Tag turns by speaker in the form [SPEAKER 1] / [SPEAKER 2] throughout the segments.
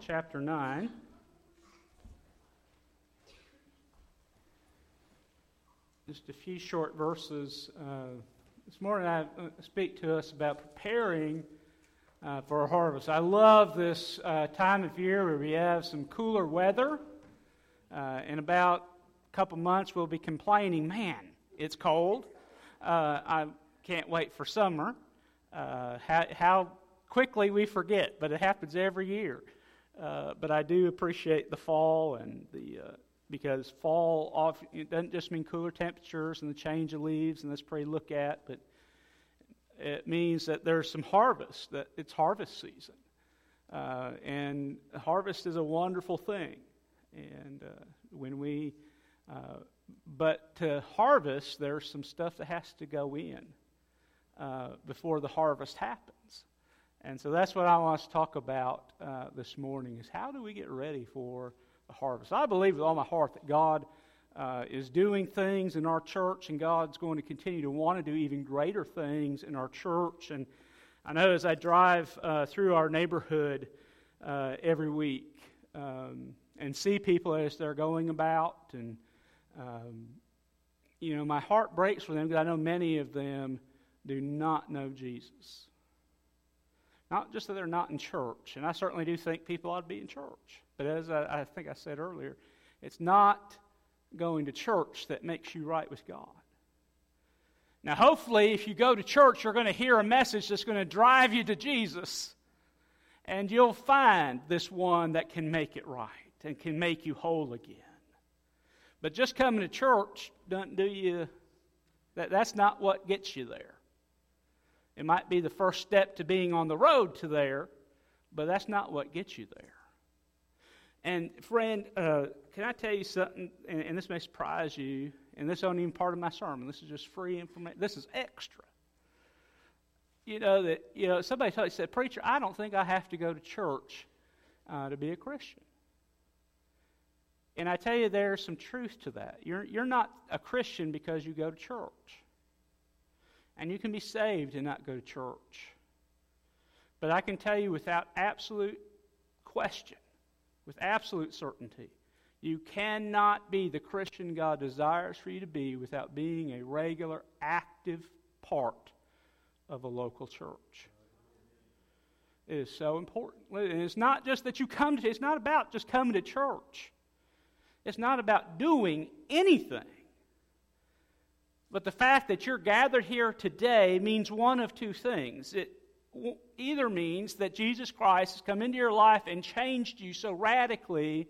[SPEAKER 1] chapter 9. Just a few short verses. Uh, this morning I uh, speak to us about preparing uh, for a harvest. I love this uh, time of year where we have some cooler weather. Uh, in about a couple months, we'll be complaining, man, it's cold. Uh, I can't wait for summer. how, how quickly we forget, but it happens every year. Uh, but I do appreciate the fall and the uh, because fall off it doesn't just mean cooler temperatures and the change of leaves and that's pretty look at, but it means that there's some harvest that it's harvest season, uh, and harvest is a wonderful thing. And uh, when we, uh, but to harvest, there's some stuff that has to go in before the harvest happens. And so that's what I want us to talk about uh, this morning is how do we get ready for the harvest? I believe with all my heart that God uh, is doing things in our church, and God's going to continue to want to do even greater things in our church. And I know as I drive uh, through our neighborhood uh, every week um, and see people as they're going about, and um, you know, my heart breaks for them because I know many of them do not know Jesus. Not just that they're not in church, and I certainly do think people ought to be in church. But as I, I think I said earlier, it's not going to church that makes you right with God. Now, hopefully, if you go to church, you're going to hear a message that's going to drive you to Jesus, and you'll find this one that can make it right and can make you whole again. But just coming to church doesn't do you, that, that's not what gets you there. It might be the first step to being on the road to there, but that's not what gets you there. And, friend, uh, can I tell you something? And, and, this may surprise you, and this isn't even part of my sermon. This is just free information. This is extra. You know, that, you know, somebody told, me, said, Preacher, I don't think I have to go to church uh, to be a Christian. And I tell you, there's some truth to that. You're, you're not a Christian because you go to church. And you can be saved and not go to church. But I can tell you without absolute question, with absolute certainty, you cannot be the Christian God desires for you to be without being a regular, active part of a local church. It is so important. And it's not just that you come to, it's not about just coming to church. It's not about doing anything. But the fact that you're gathered here today means one of two things. It either means that Jesus Christ has come into your life and changed you so radically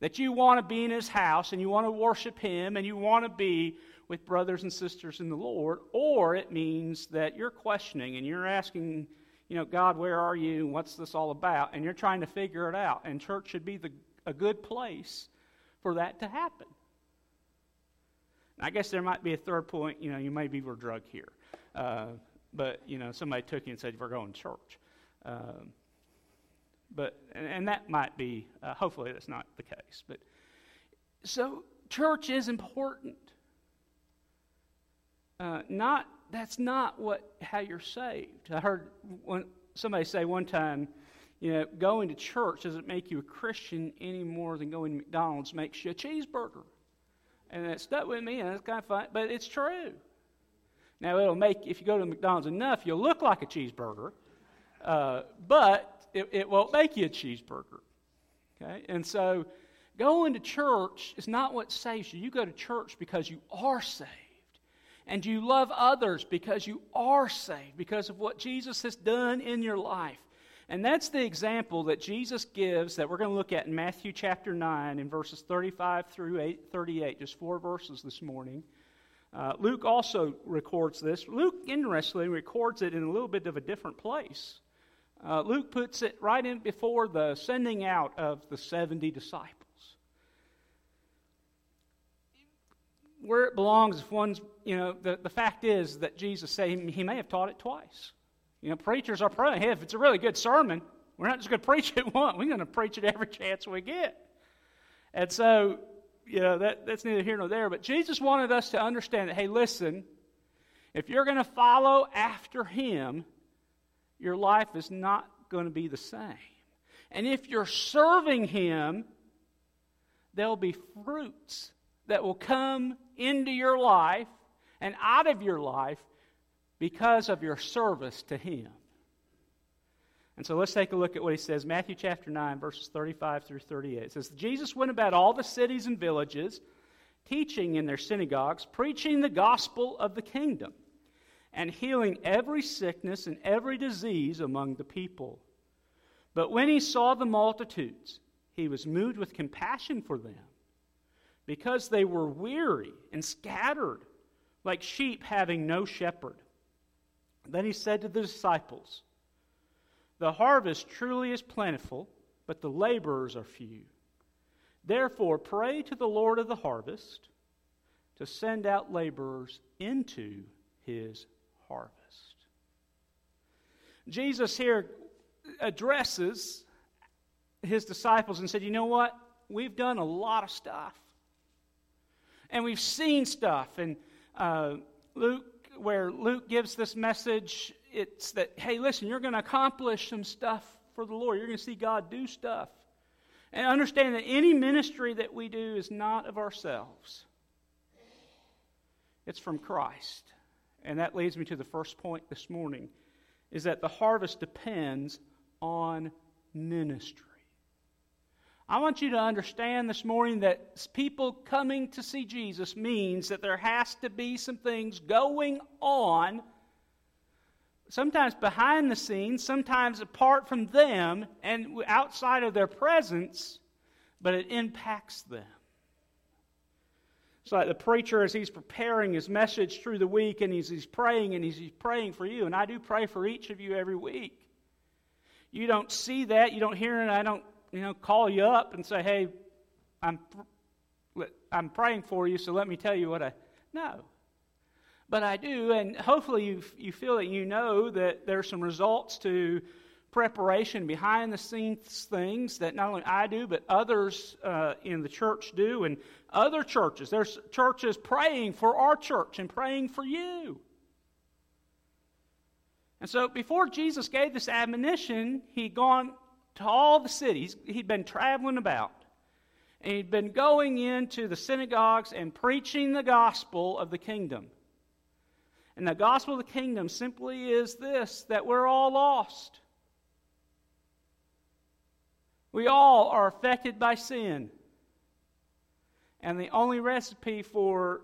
[SPEAKER 1] that you want to be in his house and you want to worship him and you want to be with brothers and sisters in the Lord, or it means that you're questioning and you're asking, you know, God, where are you? What's this all about? And you're trying to figure it out. And church should be the, a good place for that to happen. I guess there might be a third point. You know, you maybe were drug here, uh, but you know, somebody took you and said we're going to church. Um, but and, and, that might be. Uh, hopefully, that's not the case. But so church is important. Uh, not that's not what how you're saved. I heard one, somebody say one time, you know, going to church doesn't make you a Christian any more than going to McDonald's makes you a cheeseburger. And it stuck with me, and it's kind of fun, but it's true. Now, it'll make, if you go to McDonald's enough, you'll look like a cheeseburger, uh, but it, it won't make you a cheeseburger. Okay? And so, going to church is not what saves you. You go to church because you are saved. And you love others because you are saved, because of what Jesus has done in your life. And that's the example that Jesus gives that we're going to look at in Matthew chapter 9 in verses 35 through 8, 38, just four verses this morning. Uh, Luke also records this. Luke, interestingly, records it in a little bit of a different place. Uh, Luke puts it right in before the sending out of the 70 disciples. Where it belongs, if one's, you know, the, the fact is that Jesus said he, he may have taught it twice. You know, preachers are praying, hey, if it's a really good sermon, we're not just going to preach it once, we're going to preach it every chance we get. And so, you know, that, that's neither here nor there. But Jesus wanted us to understand that, hey, listen, if you're going to follow after him, your life is not going to be the same. And if you're serving Him, there'll be fruits that will come into your life and out of your life because of your service to Him. And so let's take a look at what he says. Matthew chapter 9, verses 35 through 38. It says, Jesus went about all the cities and villages, teaching in their synagogues, preaching the gospel of the kingdom, and healing every sickness and every disease among the people. But when he saw the multitudes, he was moved with compassion for them, because they were weary and scattered, like sheep having no shepherd. Then he said to the disciples, The harvest truly is plentiful, but the laborers are few. Therefore, pray to the Lord of the harvest to send out laborers into his harvest. Jesus here addresses his disciples and said, You know what? We've done a lot of stuff. And we've seen stuff. And uh, Luke where Luke gives this message, it's that, hey, listen, you're going to accomplish some stuff for the Lord. You're going to see God do stuff. And understand that any ministry that we do is not of ourselves, it's from Christ. And that leads me to the first point this morning is that the harvest depends on ministry. I want you to understand this morning that people coming to see Jesus means that there has to be some things going on, sometimes behind the scenes, sometimes apart from them and outside of their presence, but it impacts them. It's like the preacher as he's preparing his message through the week and he's, he's praying and he's, he's praying for you. And I do pray for each of you every week. You don't see that, you don't hear it, I don't you know, call you up and say, hey, I'm, I'm praying for you, so let me tell you what I. know. But I do, and hopefully you, you feel that you know that there's some results to preparation behind the scenes things that not only I do, but others uh, in the church do, and other churches. There's churches praying for our church and praying for you. And so before Jesus gave this admonition, he'd gone to all the cities. He'd been traveling about. And he'd been going into the synagogues and preaching the gospel of the kingdom. And the gospel of the kingdom simply is this that we're all lost. We all are affected by sin. And the only recipe for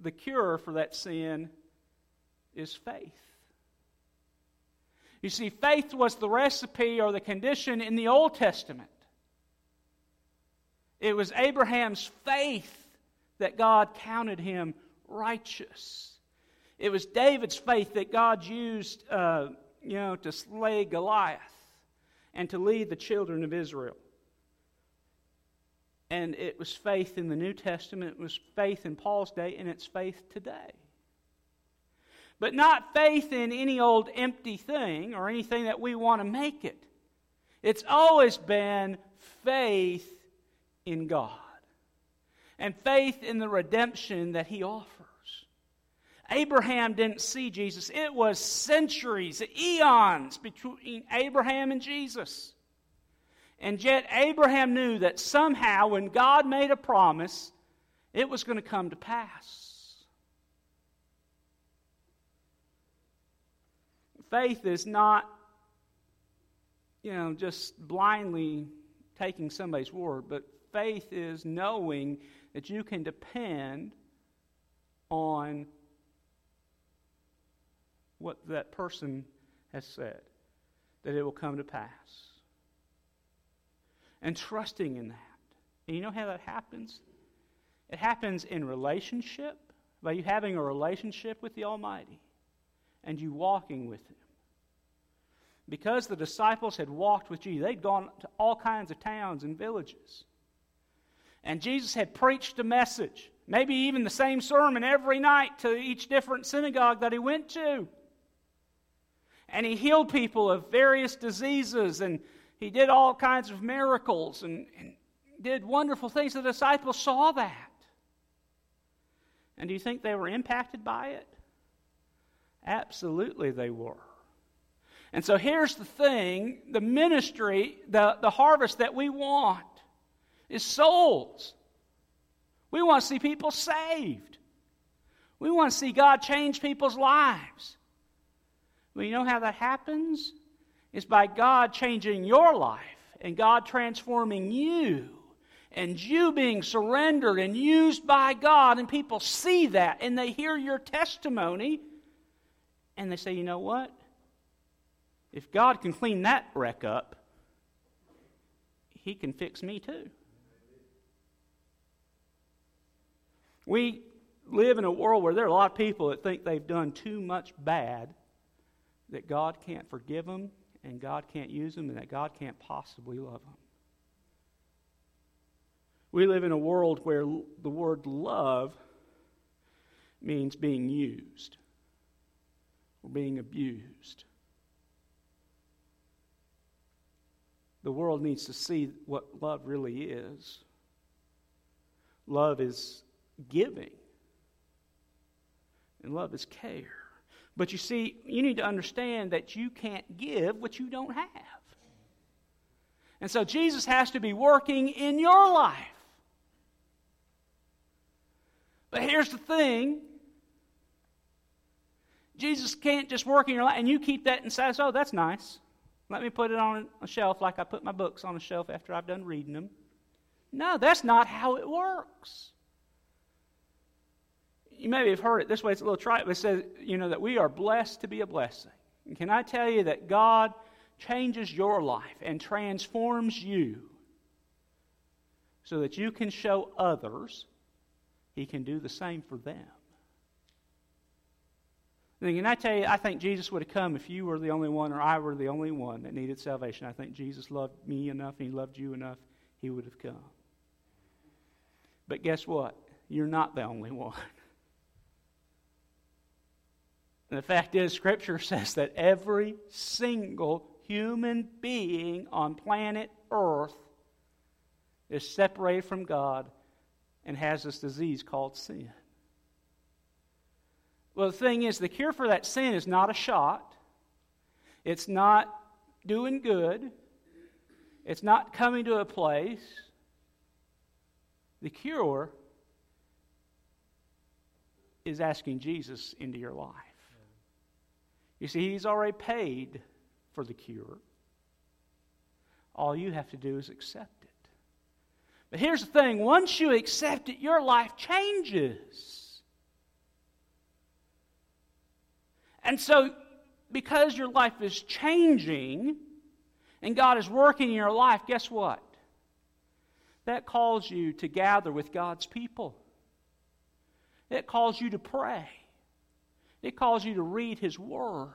[SPEAKER 1] the cure for that sin is faith. You see, faith was the recipe or the condition in the Old Testament. It was Abraham's faith that God counted him righteous. It was David's faith that God used, uh, you know, to slay Goliath and to lead the children of Israel. And it was faith in the New Testament, it was faith in Paul's day, and it's faith today. But not faith in any old empty thing or anything that we want to make it. It's always been faith in God and faith in the redemption that He offers. Abraham didn't see Jesus, it was centuries, eons between Abraham and Jesus. And yet, Abraham knew that somehow, when God made a promise, it was going to come to pass. Faith is not, you know, just blindly taking somebody's word, but faith is knowing that you can depend on what that person has said, that it will come to pass. And trusting in that. And you know how that happens? It happens in relationship, by you having a relationship with the Almighty and you walking with Him because the disciples had walked with Jesus, they'd gone to all kinds of towns and villages. And Jesus had preached a message, maybe even the same sermon every night to each different synagogue that he went to. And he healed people of various diseases, and he did all kinds of miracles and, and did wonderful things. The disciples saw that. And do you think they were impacted by it? Absolutely, they were. And so here's the thing the ministry, the, the harvest that we want is souls. We want to see people saved. We want to see God change people's lives. Well, you know how that happens? It's by God changing your life and God transforming you and you being surrendered and used by God, and people see that and they hear your testimony and they say, you know what? If God can clean that wreck up, He can fix me too. We live in a world where there are a lot of people that think they've done too much bad that God can't forgive them and God can't use them and that God can't possibly love them. We live in a world where the word love means being used or being abused. The world needs to see what love really is. Love is giving, and love is care. But you see, you need to understand that you can't give what you don't have. And so Jesus has to be working in your life. But here's the thing Jesus can't just work in your life and you keep that and say, oh, that's nice. Let me put it on a shelf like I put my books on a shelf after I've done reading them. No, that's not how it works. You maybe have heard it this way, it's a little trite, but it says, you know, that we are blessed to be a blessing. And can I tell you that God changes your life and transforms you so that you can show others He can do the same for them? Can I tell you, I think Jesus would have come if you were the only one or I were the only one that needed salvation. I think Jesus loved me enough and He loved you enough, He would have come. But guess what? You're not the only one. And the fact is, Scripture says that every single human being on planet Earth is separated from God and has this disease called sin. Well, the thing is, the cure for that sin is not a shot, it's not doing good, it's not coming to a place. The cure is asking Jesus into your life. You see, He's already paid for the cure. All you have to do is accept it. But here's the thing once you accept it, your life changes. And so, because your life is changing and God is working in your life, guess what? That calls you to gather with God's people. It calls you to pray. It calls you to read His Word.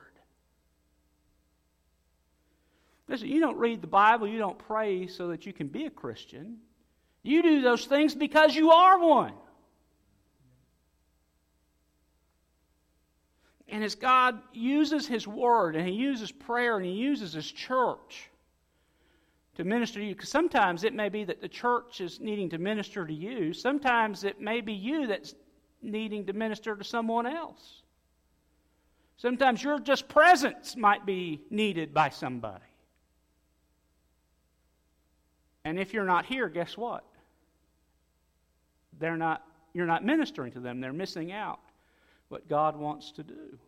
[SPEAKER 1] Listen, you don't read the Bible, you don't pray so that you can be a Christian. You do those things because you are one. And as God uses His Word and He uses prayer and He uses His church to minister to you, because sometimes it may be that the church is needing to minister to you, sometimes it may be you that's needing to minister to someone else. Sometimes your just presence might be needed by somebody. And if you're not here, guess what? They're not, you're not ministering to them. They're missing out what God wants to do.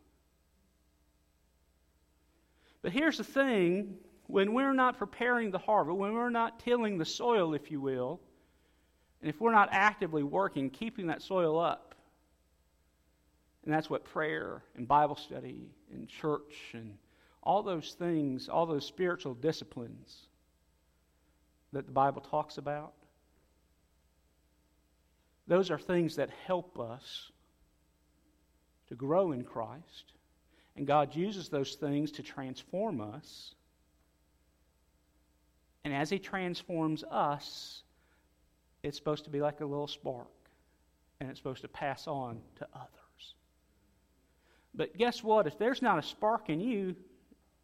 [SPEAKER 1] But here's the thing when we're not preparing the harvest, when we're not tilling the soil, if you will, and if we're not actively working, keeping that soil up, and that's what prayer and Bible study and church and all those things, all those spiritual disciplines that the Bible talks about, those are things that help us to grow in Christ. And God uses those things to transform us. And as He transforms us, it's supposed to be like a little spark, and it's supposed to pass on to others. But guess what? If there's not a spark in you,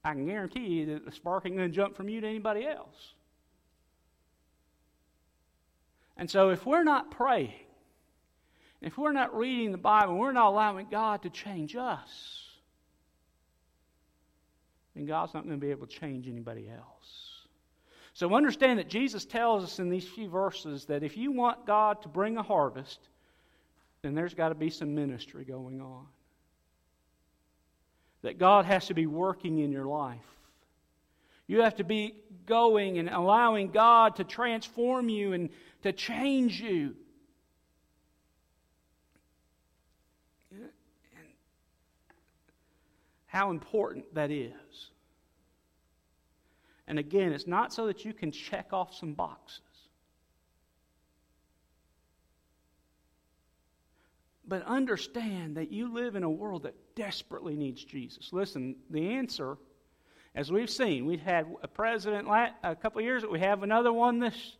[SPEAKER 1] I can guarantee you that the spark ain't going to jump from you to anybody else. And so if we're not praying, if we're not reading the Bible, we're not allowing God to change us, then God's not going to be able to change anybody else. So understand that Jesus tells us in these few verses that if you want God to bring a harvest, then there's got to be some ministry going on. That God has to be working in your life. You have to be going and allowing God to transform you and to change you. How important that is. And again, it's not so that you can check off some boxes. But understand that you live in a world that desperately needs Jesus. Listen, the answer, as we've seen, we've had a president a couple of years, we have another one this.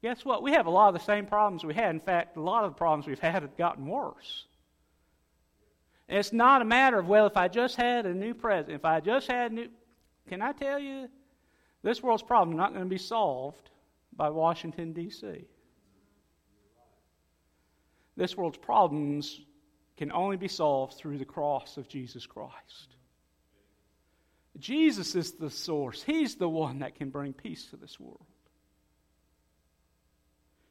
[SPEAKER 1] Guess what? We have a lot of the same problems we had. In fact, a lot of the problems we've had have gotten worse. And it's not a matter of, well, if I just had a new president, if I just had new. Can I tell you, this world's problem is not going to be solved by Washington, D.C. This world's problems can only be solved through the cross of Jesus Christ. Jesus is the source, He's the one that can bring peace to this world.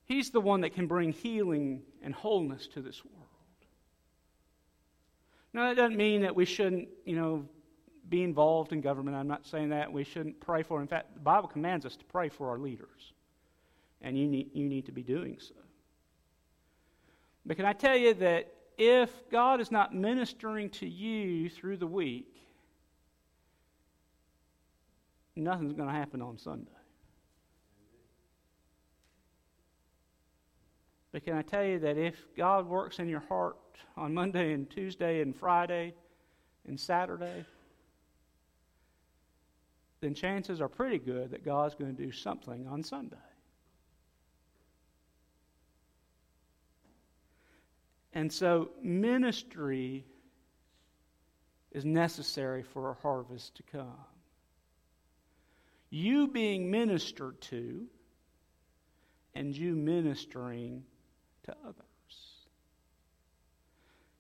[SPEAKER 1] He's the one that can bring healing and wholeness to this world. Now, that doesn't mean that we shouldn't, you know, be involved in government. I'm not saying that. We shouldn't pray for. In fact, the Bible commands us to pray for our leaders. And you need, you need to be doing so. But can I tell you that if God is not ministering to you through the week, nothing's going to happen on Sunday. But can I tell you that if God works in your heart on Monday and Tuesday and Friday and Saturday, then chances are pretty good that God's going to do something on Sunday. And so, ministry is necessary for a harvest to come. You being ministered to, and you ministering to others.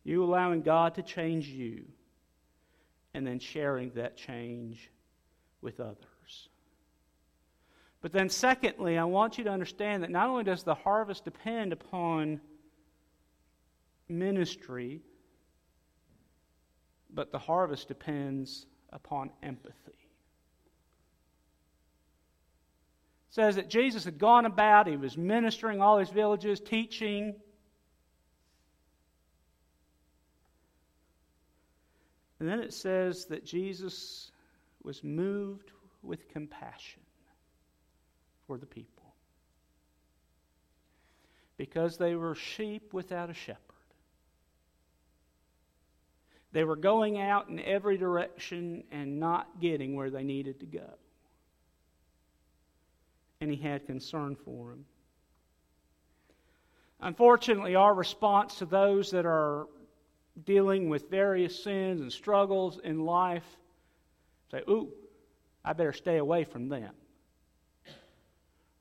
[SPEAKER 1] You allowing God to change you and then sharing that change with others. But then, secondly, I want you to understand that not only does the harvest depend upon ministry, but the harvest depends upon empathy. Says that Jesus had gone about, he was ministering all these villages, teaching. And then it says that Jesus was moved with compassion for the people because they were sheep without a shepherd. They were going out in every direction and not getting where they needed to go and he had concern for him. Unfortunately, our response to those that are dealing with various sins and struggles in life say, Ooh, I better stay away from them.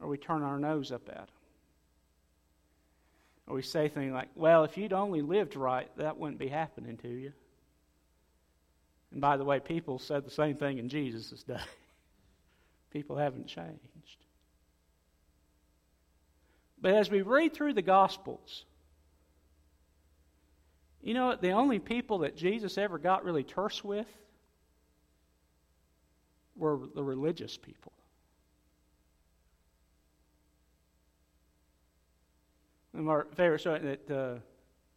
[SPEAKER 1] Or we turn our nose up at them. Or we say things like, Well, if you'd only lived right, that wouldn't be happening to you. And by the way, people said the same thing in Jesus' day. people haven't changed. But as we read through the Gospels, you know, the only people that Jesus ever got really terse with were the religious people. And our favorite story that uh,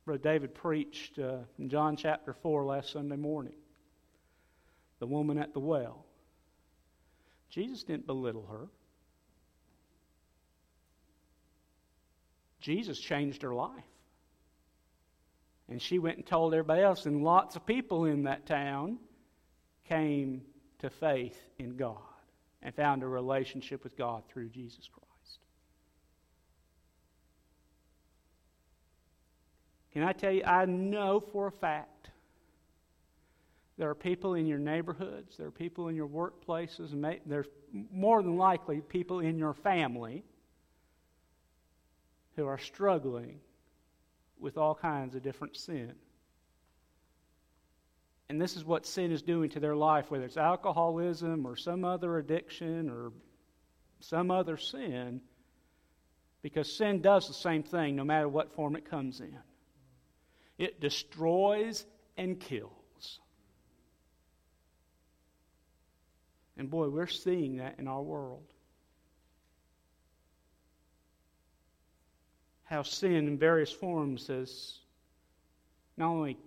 [SPEAKER 1] Brother David preached uh, in John chapter 4 last Sunday morning the woman at the well. Jesus didn't belittle her. Jesus changed her life. And she went and told everybody else, and lots of people in that town came to faith in God and found a relationship with God through Jesus Christ. Can I tell you, I know for a fact there are people in your neighborhoods, there are people in your workplaces, there's more than likely people in your family who are struggling with all kinds of different sin. and this is what sin is doing to their life, whether it's alcoholism or some other addiction or some other sin, because sin does the same thing no matter what form it comes in. It destroys and kills. And boy, we're seeing that in our world. How sin in various forms has not only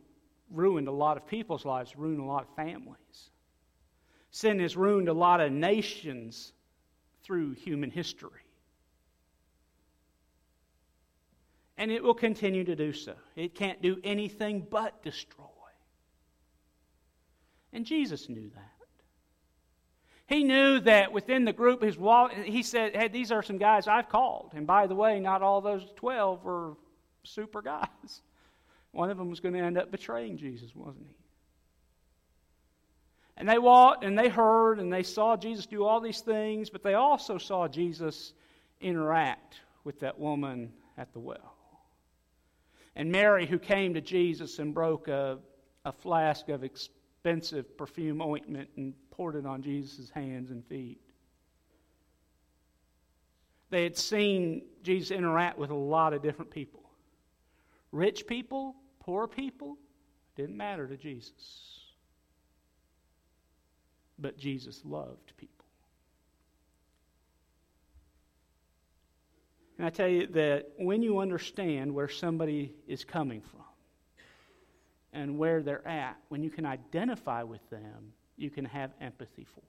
[SPEAKER 1] ruined a lot of people's lives, ruined a lot of families. Sin has ruined a lot of nations through human history. And it will continue to do so. It can't do anything but destroy. And Jesus knew that. He knew that within the group, his he said, hey, these are some guys I've called. And by the way, not all those 12 were super guys. One of them was going to end up betraying Jesus, wasn't he? And they walked and they heard and they saw Jesus do all these things, but they also saw Jesus interact with that woman at the well. And Mary, who came to Jesus and broke a, a flask of expensive perfume ointment and on Jesus' hands and feet. They had seen Jesus interact with a lot of different people. Rich people, poor people, didn't matter to Jesus. But Jesus loved people. And I tell you that when you understand where somebody is coming from and where they're at, when you can identify with them, you can have empathy for.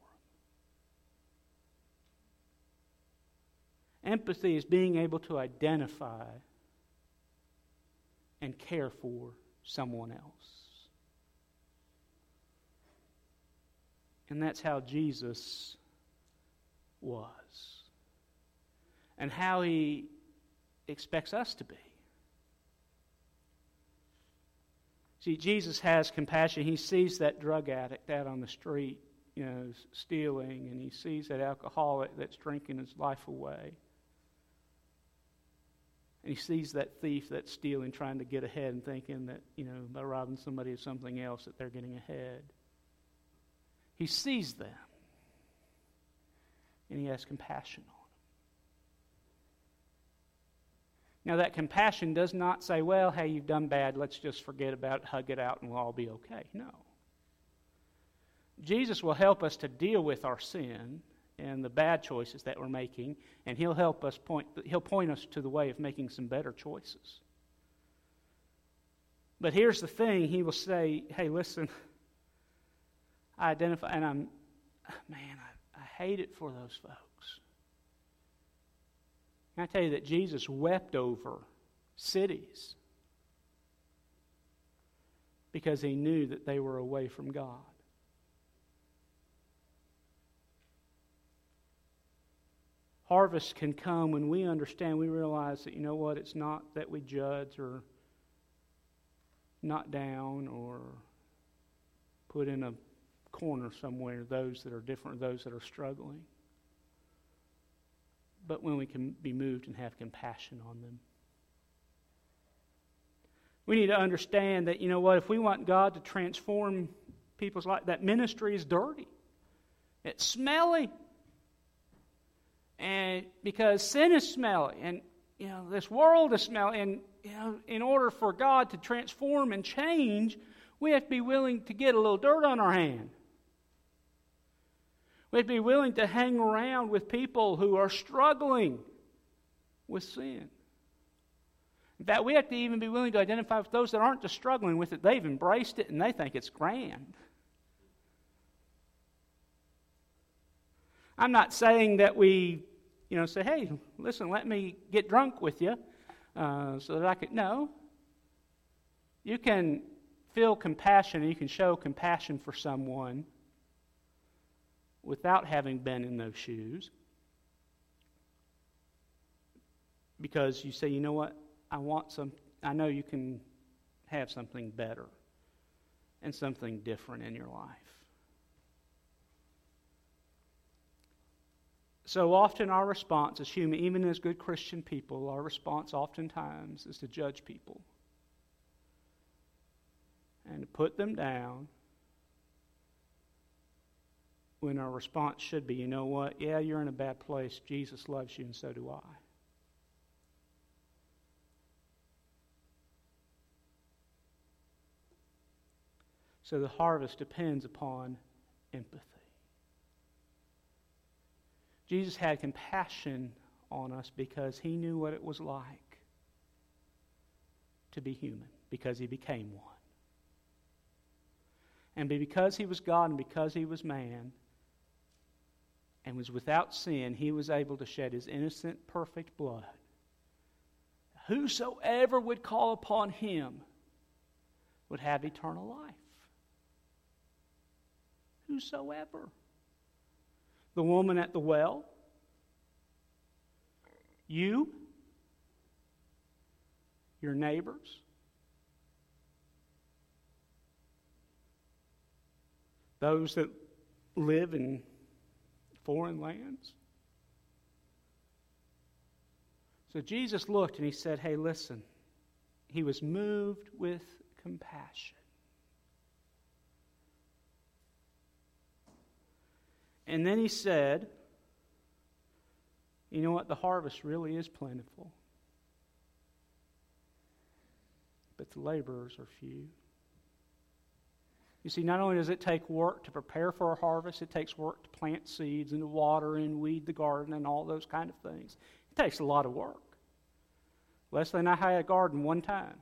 [SPEAKER 1] Empathy is being able to identify and care for someone else. And that's how Jesus was, and how he expects us to be. See, Jesus has compassion. He sees that drug addict out on the street, you know, stealing, and he sees that alcoholic that's drinking his life away. And he sees that thief that's stealing, trying to get ahead and thinking that, you know, by robbing somebody of something else that they're getting ahead. He sees them. And he has compassion on Now, that compassion does not say, well, hey, you've done bad, let's just forget about it, hug it out, and we'll all be okay. No. Jesus will help us to deal with our sin and the bad choices that we're making, and He'll help us point, He'll point us to the way of making some better choices. But here's the thing He will say, hey, listen, I identify, and I'm, man, I, I hate it for those folks. Can I tell you that Jesus wept over cities because he knew that they were away from God? Harvest can come when we understand, we realize that, you know what, it's not that we judge or not down or put in a corner somewhere those that are different, those that are struggling but when we can be moved and have compassion on them. We need to understand that, you know what, if we want God to transform people's life, that ministry is dirty. It's smelly. And because sin is smelly, and you know, this world is smelly, and you know, in order for God to transform and change, we have to be willing to get a little dirt on our hand. We'd be willing to hang around with people who are struggling with sin. In fact, we have to even be willing to identify with those that aren't just struggling with it. They've embraced it and they think it's grand. I'm not saying that we, you know, say, hey, listen, let me get drunk with you uh, so that I could. No. You can feel compassion and you can show compassion for someone without having been in those shoes. Because you say, you know what? I want some, I know you can have something better and something different in your life. So often, our response as human, even as good Christian people, our response oftentimes is to judge people and to put them down when our response should be, you know what? Yeah, you're in a bad place. Jesus loves you, and so do I. So the harvest depends upon empathy. Jesus had compassion on us because he knew what it was like to be human, because he became one. And because he was God and because he was man and was without sin, he was able to shed his innocent, perfect blood. Whosoever would call upon him would have eternal life. Whosoever. The woman at the well, you, your neighbors, those that live in foreign lands. So Jesus looked and he said, Hey, listen. He was moved with compassion. And then he said, You know what? The harvest really is plentiful, but the laborers are few. You see, not only does it take work to prepare for a harvest, it takes work to plant seeds and to water and weed the garden and all those kind of things. It takes a lot of work. Leslie and I had a garden one time.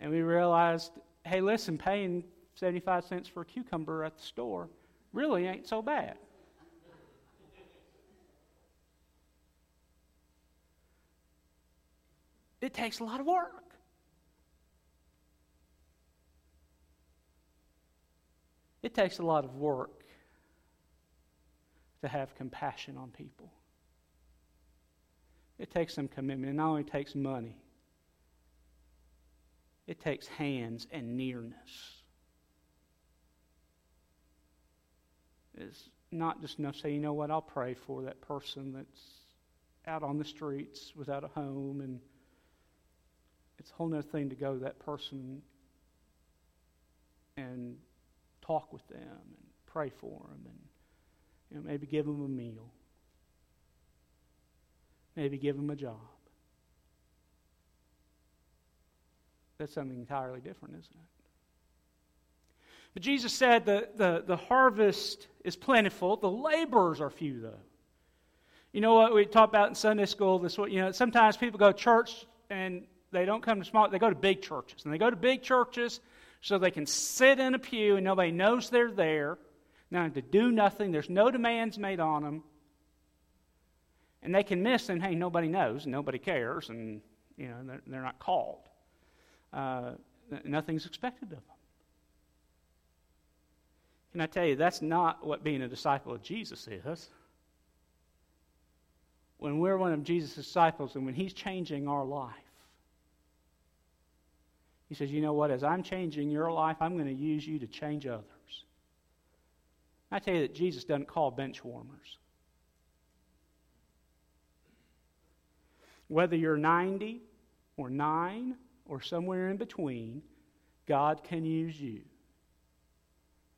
[SPEAKER 1] And we realized, hey, listen, paying 75 cents for a cucumber at the store really ain't so bad. It takes a lot of work. It takes a lot of work to have compassion on people. It takes some commitment. It not only takes money, it takes hands and nearness. It's not just enough to say, you know what, I'll pray for that person that's out on the streets without a home. And it's a whole other thing to go to that person and talk with them and pray for them and you know, maybe give them a meal. Maybe give them a job. That's something entirely different, isn't it? But Jesus said the, the, the harvest is plentiful, the laborers are few, though. You know what we talk about in Sunday school? This, you know, sometimes people go to church and they don't come to small, they go to big churches. And they go to big churches so they can sit in a pew and nobody knows they're there. Now, to do nothing, there's no demands made on them. And they can miss, and hey, nobody knows, and nobody cares, and you know they're, they're not called. Uh, nothing's expected of them. Can I tell you, that's not what being a disciple of Jesus is. When we're one of Jesus' disciples and when He's changing our life, he says, You know what? As I'm changing your life, I'm going to use you to change others. I tell you that Jesus doesn't call bench warmers. Whether you're 90 or 9 or somewhere in between, God can use you.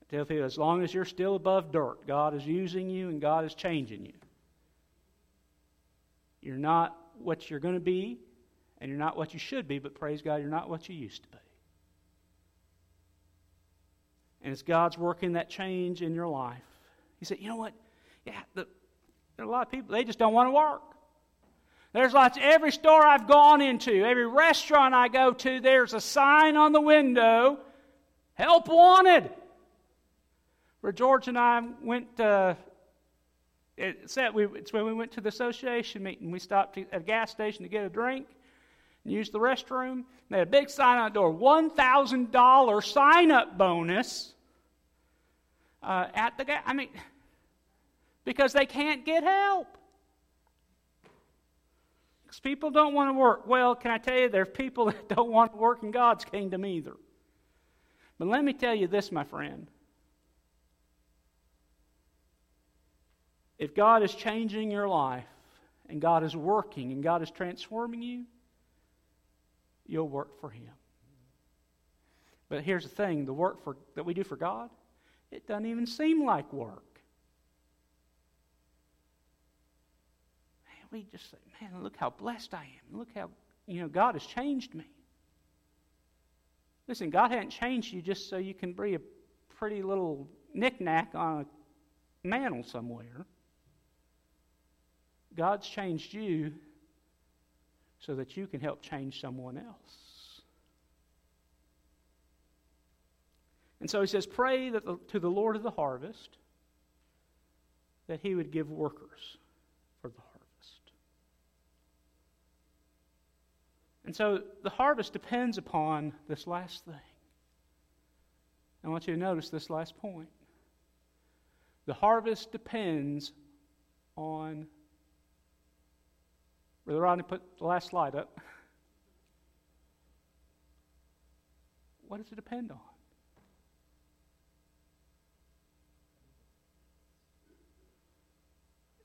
[SPEAKER 1] I tell you, as long as you're still above dirt, God is using you and God is changing you. You're not what you're going to be, and you're not what you should be, but praise God, you're not what you used to be. And it's God's working that change in your life. He said, you know what? Yeah, the, there are a lot of people, they just don't want to work. There's lots, every store I've gone into, every restaurant I go to, there's a sign on the window help wanted. Where George and I went, uh, it said we, it's when we went to the association meeting. We stopped at a gas station to get a drink and used the restroom. They had a big sign on the door $1,000 sign up bonus uh, at the gas. I mean, because they can't get help. Because people don't want to work. Well, can I tell you, there's people that don't want to work in God's kingdom either. But let me tell you this, my friend. If God is changing your life, and God is working, and God is transforming you, you'll work for Him. But here's the thing the work for, that we do for God It doesn't even seem like work. Man, we just say, man, look how blessed I am. Look how, you know, God has changed me. Listen, God hadn't changed you just so you can be a pretty little knickknack on a mantle somewhere. God's changed you so that you can help change someone else. And so he says, Pray that the, to the Lord of the harvest that he would give workers for the harvest. And so the harvest depends upon this last thing. I want you to notice this last point. The harvest depends on. Brother Rodney, put the last slide up. What does it depend on?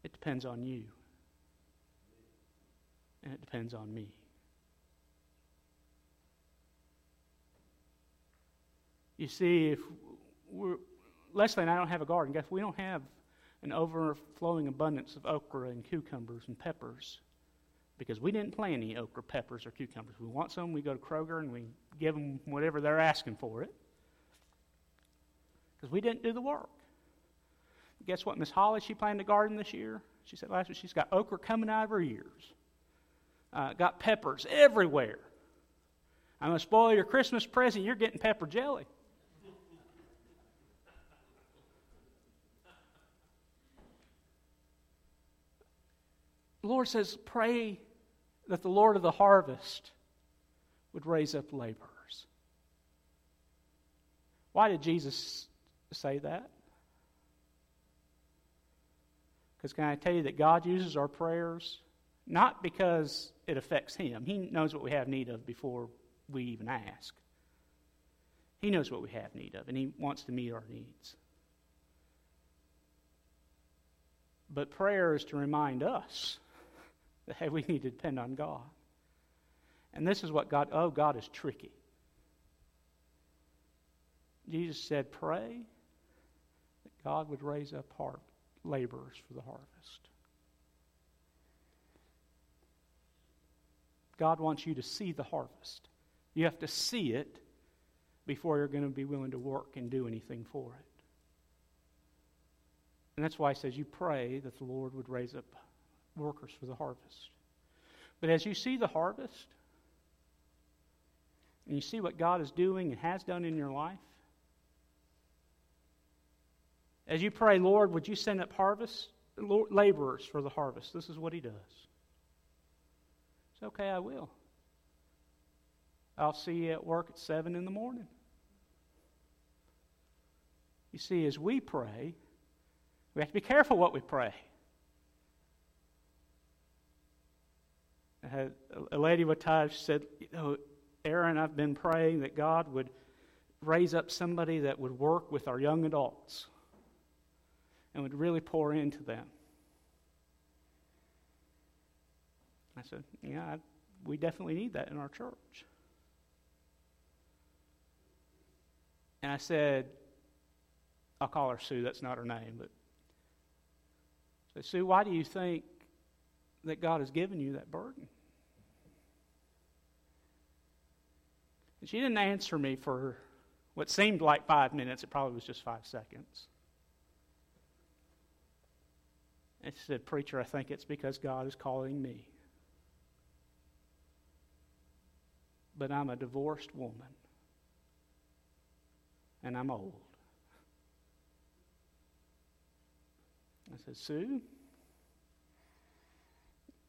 [SPEAKER 1] It depends on you. And it depends on me. You see, if we're, Leslie and I don't have a garden, guess we don't have an overflowing abundance of okra and cucumbers and peppers because we didn't plant any okra, peppers, or cucumbers. We want some, we go to Kroger and we give them whatever they're asking for it because we didn't do the work. Guess what? Miss Holly, she planted a garden this year. She said last week she's got okra coming out of her ears, uh, got peppers everywhere. I'm going to spoil your Christmas present. You're getting pepper jelly. The Lord says, pray that the Lord of the harvest would raise up laborers. Why did Jesus say that? Because can I tell you that God uses our prayers not because it affects Him, He knows what we have need of before we even ask. He knows what we have need of, and He wants to meet our needs. But prayer is to remind us hey, we need to depend on God. And this is what God, oh, God is tricky. Jesus said, pray that God would raise up heart, laborers for the harvest. God wants you to see the harvest. You have to see it before you're going to be willing to work and do anything for it. And that's why he says you pray that the Lord would raise up workers for the harvest. But as you see the harvest, and you see what God is doing and has done in your life, as you pray, Lord, would you send up harvest laborers for the harvest? This is what He does. It's okay, I will. I'll see you at work at seven in the morning. You see, as we pray, we have to be careful what we pray. A lady one time said, you know, Aaron, I've been praying that God would raise up somebody that would work with our young adults and would really pour into them. I said, Yeah, I, we definitely need that in our church. And I said, I'll call her Sue, that's not her name, but Sue, why do you think that God has given you that burden? And she didn't answer me for what seemed like five minutes. It probably was just five seconds. And she said, Preacher, I think it's because God is calling me. But I'm a divorced woman. And I'm old. I said, Sue,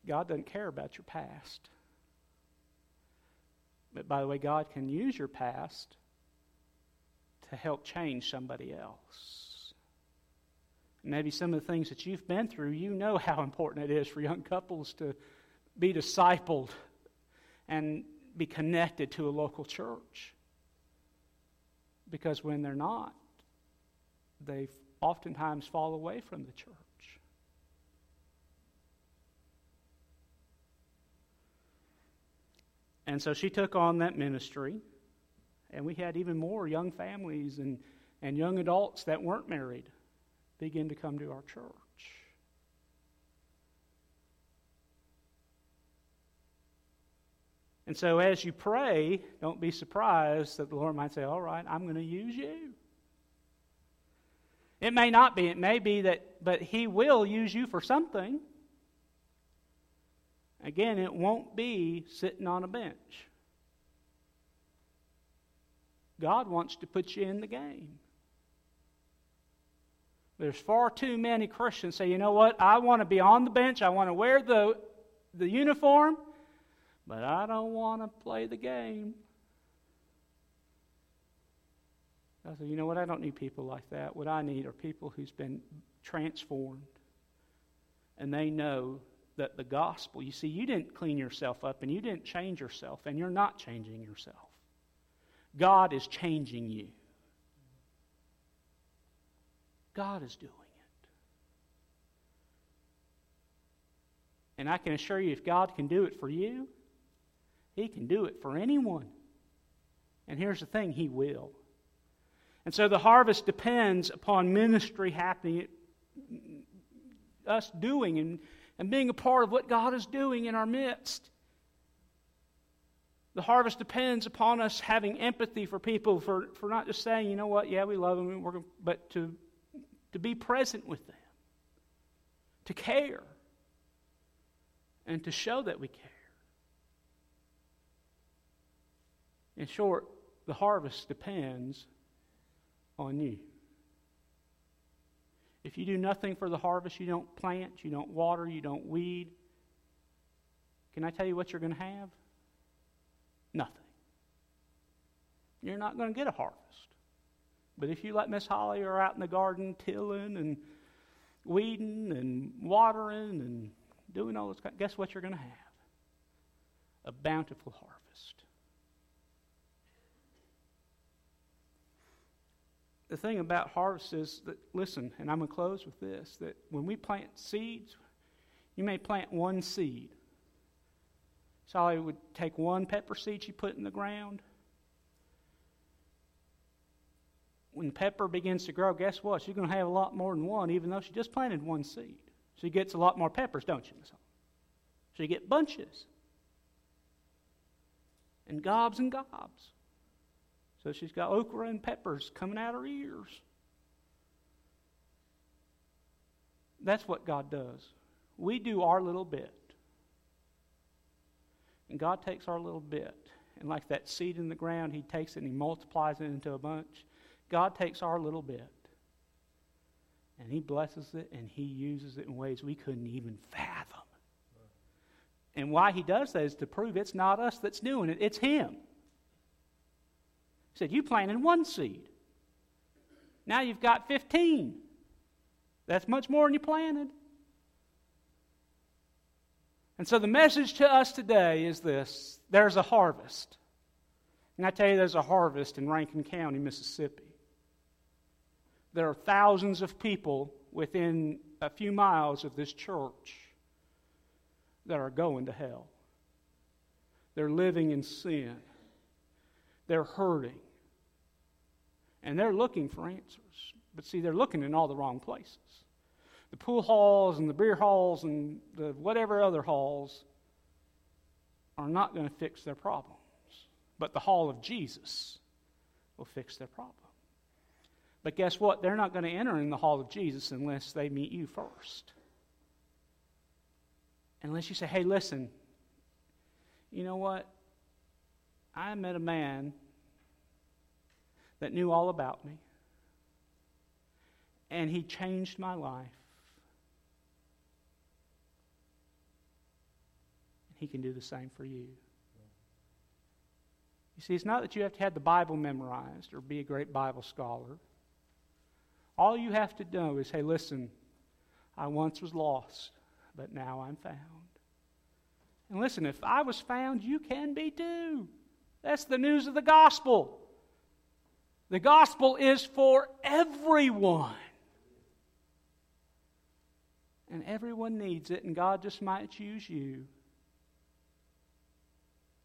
[SPEAKER 1] God doesn't care about your past. But by the way, God can use your past to help change somebody else. Maybe some of the things that you've been through, you know how important it is for young couples to be discipled and be connected to a local church. Because when they're not, they oftentimes fall away from the church. And so she took on that ministry, and we had even more young families and, and young adults that weren't married begin to come to our church. And so, as you pray, don't be surprised that the Lord might say, All right, I'm going to use you. It may not be, it may be that, but He will use you for something. Again, it won't be sitting on a bench. God wants to put you in the game. There's far too many Christians say, you know what, I want to be on the bench, I want to wear the, the uniform, but I don't want to play the game. I said, you know what, I don't need people like that. What I need are people who's been transformed. And they know that the gospel, you see, you didn't clean yourself up and you didn't change yourself, and you're not changing yourself. God is changing you. God is doing it. And I can assure you, if God can do it for you, He can do it for anyone. And here's the thing He will. And so the harvest depends upon ministry happening, us doing and, and being a part of what God is doing in our midst. The harvest depends upon us having empathy for people, for, for not just saying, you know what, yeah, we love them, but to, to be present with them, to care, and to show that we care. In short, the harvest depends on you. If you do nothing for the harvest, you don't plant, you don't water, you don't weed, can I tell you what you're going to have? Nothing. You're not going to get a harvest. But if you let Miss Holly are out in the garden tilling and weeding and watering and doing all this, guess what you're going to have? A bountiful harvest. The thing about harvest is that, listen, and I'm going to close with this that when we plant seeds, you may plant one seed Sally would take one pepper seed she put in the ground. When pepper begins to grow, guess what? She's going to have a lot more than one, even though she just planted one seed. She gets a lot more peppers, don't you, Miss So you get bunches. And gobs and gobs. So she's got okra and peppers coming out her ears. That's what God does. We do our little bit. And God takes our little bit, and like that seed in the ground, He takes it and He multiplies it into a bunch. God takes our little bit, and He blesses it, and He uses it in ways we couldn't even fathom. And why He does that is to prove it's not us that's doing it, it's Him. He said, You planted one seed. Now you've got 15. That's much more than you planted. And so the message to us today is this there's a harvest. And I tell you, there's a harvest in Rankin County, Mississippi. There are thousands of people within a few miles of this church that are going to hell. They're living in sin. They're hurting. And they're looking for answers. But see, they're looking in all the wrong places the pool halls and the beer halls and the whatever other halls are not going to fix their problems. But the hall of Jesus will fix their problem. But guess what? They're not going to enter in the hall of Jesus unless they meet you first. Unless you say, hey, listen, you know what? I met a man that knew all about me, and he changed my life. And he can do the same for you. You see, it's not that you have to have the Bible memorized or be a great Bible scholar. All you have to know is hey, listen, I once was lost, but now I'm found. And listen, if I was found, you can be too. That's the news of the gospel. The gospel is for everyone. And everyone needs it, and God just might choose you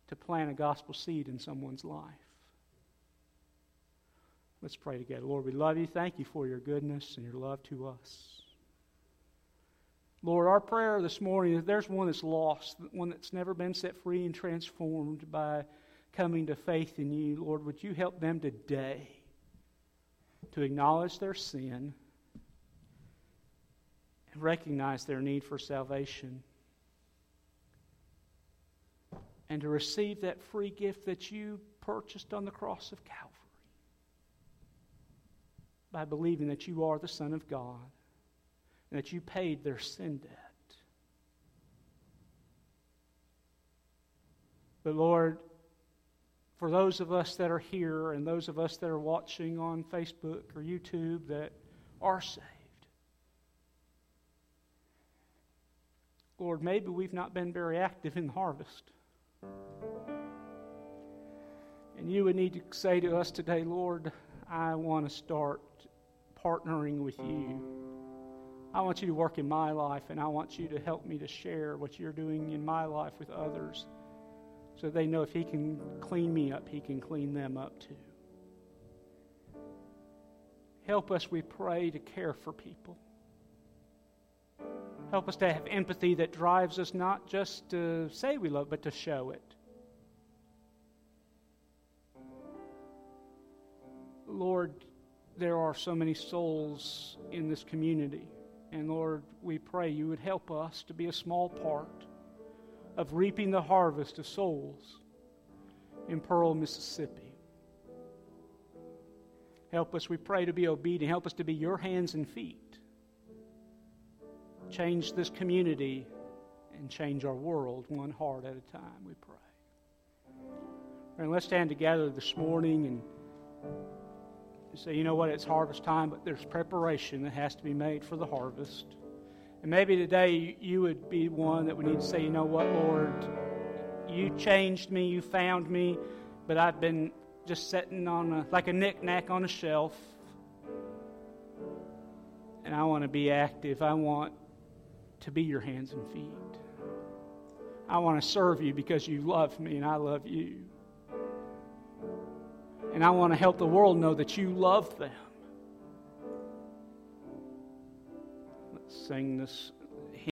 [SPEAKER 1] to plant a gospel seed in someone's life. Let's pray together. Lord, we love you. Thank you for your goodness and your love to us. Lord, our prayer this morning is there's one that's lost, one that's never been set free and transformed by coming to faith in you. Lord, would you help them today to acknowledge their sin and recognize their need for salvation and to receive that free gift that you purchased on the cross of Calvary by believing that you are the Son of God and that you paid their sin debt. But Lord, for those of us that are here and those of us that are watching on Facebook or YouTube that are saved, Lord, maybe we've not been very active in the harvest. And you would need to say to us today, Lord, I want to start partnering with you. I want you to work in my life, and I want you to help me to share what you're doing in my life with others so they know if He can clean me up, He can clean them up too. Help us, we pray, to care for people. Help us to have empathy that drives us not just to say we love, but to show it. Lord, there are so many souls in this community. And Lord, we pray you would help us to be a small part of reaping the harvest of souls in Pearl, Mississippi. Help us, we pray, to be obedient. Help us to be your hands and feet change this community and change our world one heart at a time, we pray. And let's stand together this morning and say, you know what, it's harvest time, but there's preparation that has to be made for the harvest. And maybe today you would be one that would need to say, you know what, Lord, you changed me, you found me, but I've been just sitting on a, like a knickknack on a shelf. And I want to be active. I want to be your hands and feet. I want to serve you because you love me and I love you. And I want to help the world know that you love them. Sing this